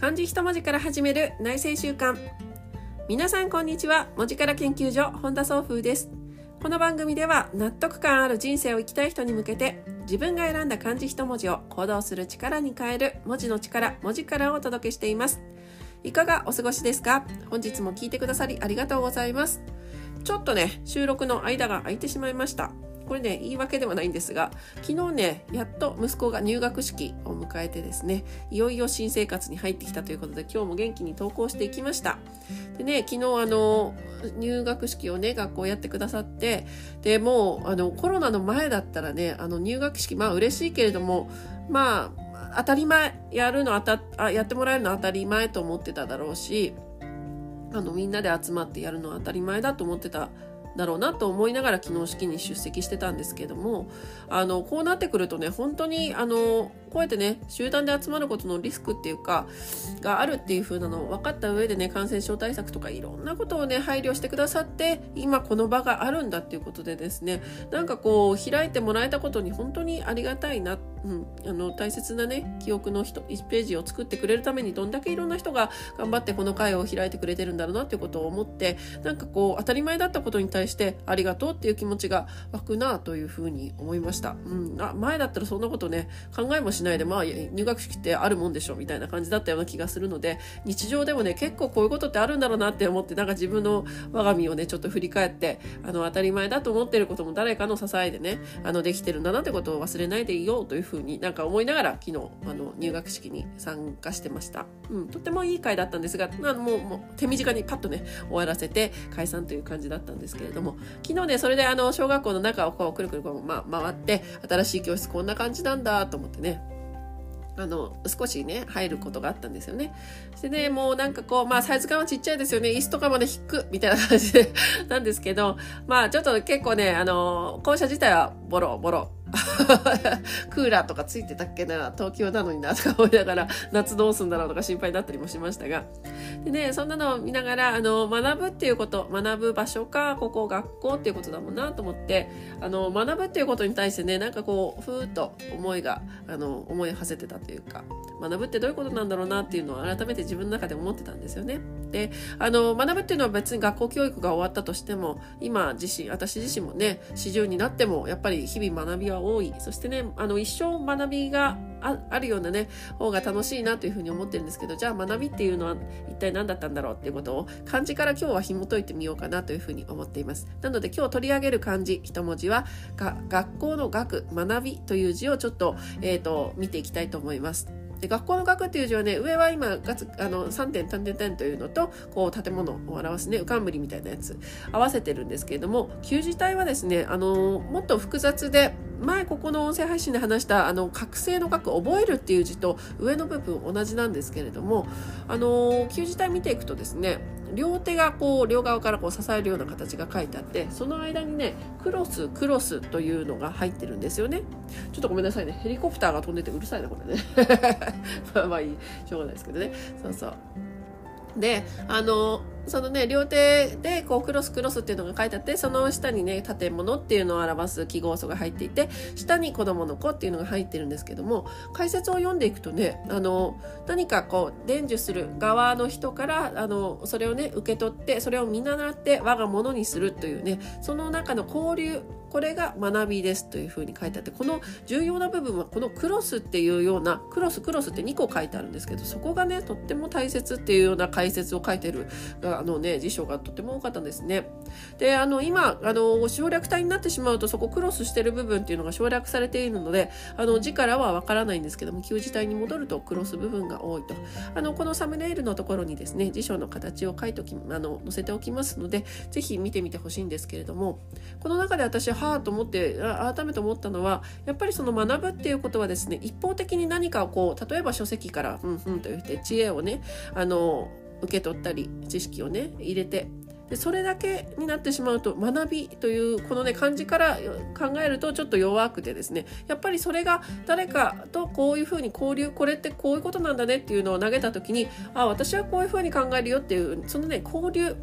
漢字一文字から始める内政習慣皆さんこんにちは。文字から研究所本田総風です。この番組では納得感ある人生を生きたい人に向けて自分が選んだ漢字一文字を行動する力に変える文字の力文字からをお届けしています。いかがお過ごしですか？本日も聞いてくださりありがとうございます。ちょっとね収録の間が空いてしまいました。これね言い訳ではないんですが昨日ねやっと息子が入学式を迎えてですねいよいよ新生活に入ってきたということで今日も元気に登校していきました。でね昨日あの入学式をね学校やってくださってでもうあのコロナの前だったらねあの入学式まあ嬉しいけれどもまあ当たり前やるのあたあやってもらえるの当たり前と思ってただろうしあのみんなで集まってやるのは当たり前だと思ってただろうなと思いながら昨日式に出席してたんですけどもあのこうなってくるとね本当にあのこうやってね集団で集まることのリスクっていうかがあるっていう風なのを分かった上でね感染症対策とかいろんなことをね配慮してくださって今この場があるんだっていうことでですねなんかこう開いてもらえたことに本当にありがたいな、うん、あの大切なね記憶の1ページを作ってくれるためにどんだけいろんな人が頑張ってこの会を開いてくれてるんだろうなっていうことを思ってなんかこう当たり前だったことに対してありがとうっていう気持ちが湧くなというふうに思いました。うん、あ前だったらそんなことね考えもししないで、まあ、入学式ってあるもんでしょみたいな感じだったような気がするので、日常でもね、結構こういうことってあるんだろうなって思って、なんか自分の我が身をね、ちょっと振り返って、あの、当たり前だと思ってることも誰かの支えでね、あの、できてるんだなってことを忘れないでいようというふうになんか思いながら、昨日、あの、入学式に参加してました。うん、とってもいい回だったんですが、あのもう、もう手短にパッとね、終わらせて解散という感じだったんですけれども、昨日ね、それであの、小学校の中をこう、くるくるこう、まあ、回って、新しい教室こんな感じなんだと思ってね、あの少しね入ることがあったんですよね。でねもうなんかこうまあサイズ感はちっちゃいですよね椅子とかまで引くみたいな感じなんですけどまあちょっと結構ねあの校舎自体はボロボロ クーラーとかついてたっけな東京なのになとか思いながら 夏どうすんだろうとか心配だったりもしましたが。でねそんなのを見ながらあの学ぶっていうこと学ぶ場所かここ学校っていうことだもんなと思ってあの学ぶっていうことに対してねなんかこうふーっと思いがあの思いを馳せてたというか学ぶってどういうことなんだろうなっていうのを改めて自分の中で思ってたんですよね。であの学ぶっていうのは別に学校教育が終わったとしても今自身私自身もね40になってもやっぱり日々学びは多い。そしてねあの一生学びがあるようなね方が楽しいなというふうに思ってるんですけどじゃあ学びっていうのは一体何だったんだろうっていうことを漢字から今日は紐解いてみようかなというふうに思っています。なので今日取り上げる漢字一文字は学校の学学びという字をちょっと,、えーと見ていきたいと思います。で学校の学っていう字はね上は今ガツあの3点点点点というのとこう建物を表すね浮かんぶりみたいなやつ合わせてるんですけれども旧字体はですねあのもっと複雑で前ここの音声配信で話したあの覚醒の覚覚えるっていう字と上の部分同じなんですけれどもあの旧字体見ていくとですね両手がこう両側からこう支えるような形が書いてあってその間にねクロスクロスというのが入ってるんですよね。ちょっとごめんなさいね。ヘリコプターが飛んでてうるさいなこれね。まあまあいい。しょうがないですけどね。そうそう。であのそのね両手でこうクロスクロスっていうのが書いてあってその下にね建物っていうのを表す記号素が入っていて下に子供の子っていうのが入ってるんですけども解説を読んでいくとねあの何かこう伝授する側の人からあのそれをね受け取ってそれを見習って我が物にするというねその中の交流これが学びですというふうに書いてあってこの重要な部分はこのクロスっていうようなクロスクロスって2個書いてあるんですけどそこがねとっても大切っていうような解説を書いてるあのね辞書がとっても多かったんですね。であの今あの省略体になってしまうとそこクロスしてる部分っていうのが省略されているのであの字からはわからないんですけども旧字体に戻るとクロス部分が多いとあのこのサムネイルのところにですね辞書の形を書いておきあの載せておきますのでぜひ見てみてほしいんですけれどもこの中で私ははあと思って改めて思ったのはやっぱりその学ぶっていうことはですね一方的に何かをこう例えば書籍からうんうんと言って知恵をねあの受け取ったり知識をね入れてでそれだけになってしまうと学びというこのね漢字から考えるとちょっと弱くてですねやっぱりそれが誰かとこういうふうに交流これってこういうことなんだねっていうのを投げた時にあ私はこういうふうに考えるよっていうそのね交流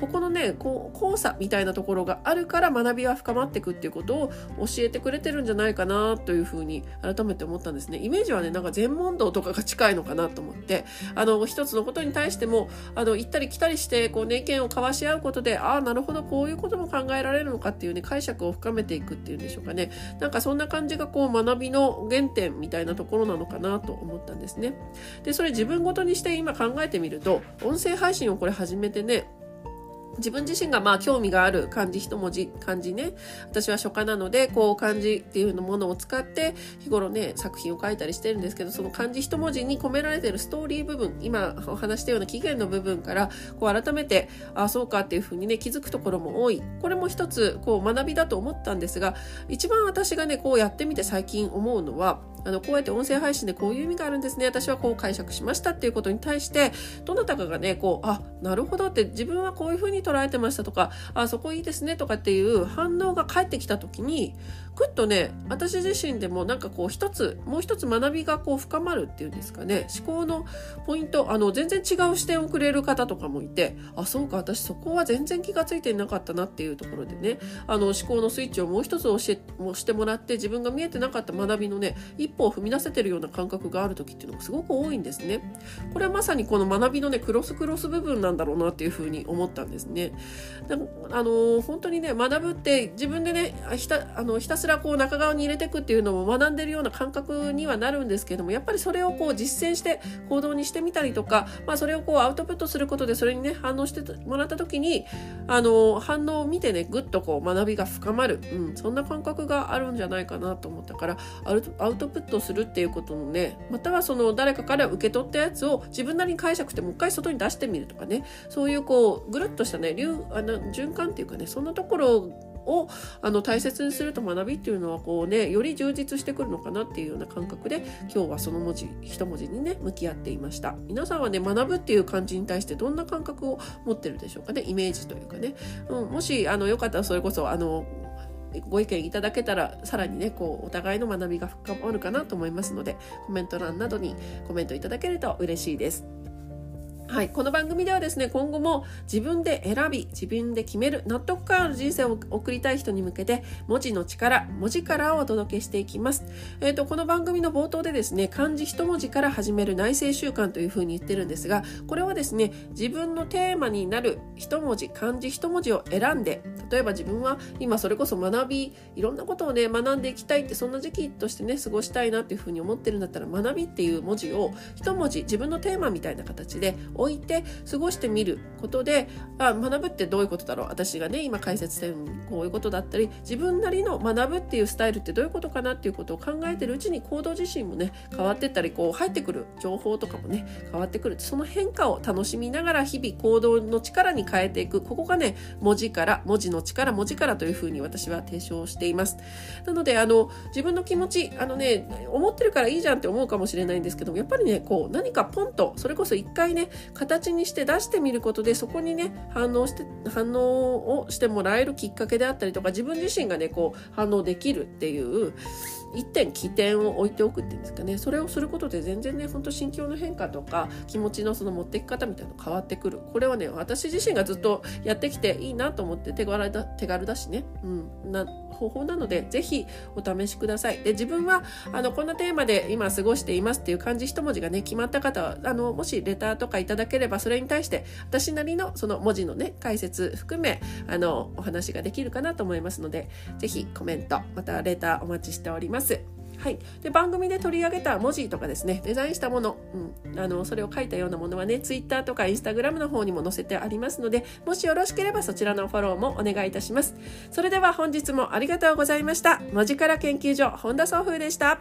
ここのねこう交差みたいなところがあるから学びは深まっていくっていうことを教えてくれてるんじゃないかなというふうに改めて思ったんですね。イメージはねなんか全問答とかが近いのかなと思ってあの一つのことに対してもあの行ったり来たりしてこう、ね、意見を交わし合うことでああなるほどこういうことも考えられるのかっていうね解釈を深めていくっていうんでしょうかね。なんかそんな感じがこう学びの原点みたいなところなのかなと思ったんですね。でそれ自分ごとにして今考えてみると音声配信をこれ始めてね自分自身がまあ興味がある漢字一文字漢字ね。私は書家なのでこう漢字っていうものを使って日頃ね作品を書いたりしてるんですけどその漢字一文字に込められてるストーリー部分今お話したような起源の部分からこう改めてああそうかっていうふうにね気づくところも多い。これも一つこう学びだと思ったんですが一番私がねこうやってみて最近思うのはあのこうやって音声配信でこういう意味があるんですね。私はこう解釈しましたっていうことに対してどなたかがねこうあなるほどって自分はこういうふうに捉えてましたとかあそこいいですねとかっていう反応が返ってきた時にぐっとね私自身でもなんかこう一つもう一つ学びがこう深まるっていうんですかね。思考のポイントあの全然違う視点をくれる方とかもいてあそうか私そこは全然気が付いてなかったなっていうところでね。あの思考のスイッチをもう一つ教えもしてもらって自分が見えてなかった学びのね一歩を踏み出せてるような感覚がある時っていうのがすごく多いんですね。これはまさにこの学びのねクロスクロス部分なんだろうなっていうふうに思ったんですね。あの本当にね学ぶって自分でねひたあのひたすらこう中側に入れていくっていうのも学んでるような感覚にはなるんですけどもやっぱりそれをこう実践して行動にしてみたりとか、まあ、それをこうアウトプットすることでそれにね反応してもらった時にあの反応を見てねぐっとこう学びが深まる、うん、そんな感覚があるんじゃないかなと思ったからアウトプットするっていうことのねまたはその誰かから受け取ったやつを自分なりに解釈してもう一回外に出してみるとかねそういうこうぐるっとしたね流あの循環っていうかねそんなところをあの大切にすると学びっていうのはこうねより充実してくるのかなっていうような感覚で今日はその文字一文字にね向き合っていました。皆さんはね学ぶっていう感じに対してどんな感覚を持ってるでしょうかねイメージというかね、うん、もしあのよかったらそれこそあのご意見いただけたらさらにねこうお互いの学びが深まるかなと思いますのでコメント欄などにコメントいただけると嬉しいです。はい、この番組ではですね今後も自分で選び自分で決める納得感ある人生を送りたい人に向けて文字の力文字からをお届けしていきます、えーと、この番組の冒頭でですね漢字一文字から始める内政習慣というふうに言ってるんですがこれはですね自分のテーマになる一文字漢字一文字を選んで例えば自分は今それこそ学びいろんなことをね学んでいきたいってそんな時期としてね過ごしたいなっていうふうに思ってるんだったら学びっていう文字を一文字自分のテーマみたいな形で置いて過ごしてみることであ学ぶってどういうことだろう？私がね今解説点こういうことだったり自分なりの学ぶっていうスタイルってどういうことかなっていうことを考えてるうちに行動自身もね変わってったりこう入ってくる情報とかもね変わってくる。その変化を楽しみながら日々行動の力に変えていく。ここがね文字から文字の力文字からというふうに私は提唱しています。なのであの自分の気持ちあのね思ってるからいいじゃんって思うかもしれないんですけどもやっぱりねこう何かポンとそれこそ一回ね形にして出してみることでそこにね反応して反応をしてもらえるきっかけであったりとか自分自身がねこう反応できるっていう一点起点を置いておくっていうんですかね。それをすることで全然ねほんと心境の変化とか気持ちのその持っていき方みたいなの変わってくる。これはね私自身がずっとやってきていいなと思って手軽だ手軽だしね、うん、な方法なのでぜひお試しください。で自分はあのこんなテーマで今過ごしていますっていう漢字一文字がね決まった方はあのもしレターとかいただければそれに対して私なりのその文字のね解説含めあのお話ができるかなと思いますのでぜひコメントまたレターお待ちしております。はい、で番組で取り上げた文字とかですね。デザインしたもの,、うん、あのそれを書いたようなものはね Twitter とか Instagram の方にも載せてありますのでもしよろしければそちらのフォローもお願いいたします。それでは本日もありがとうございました。文字から研究所本田総風でした。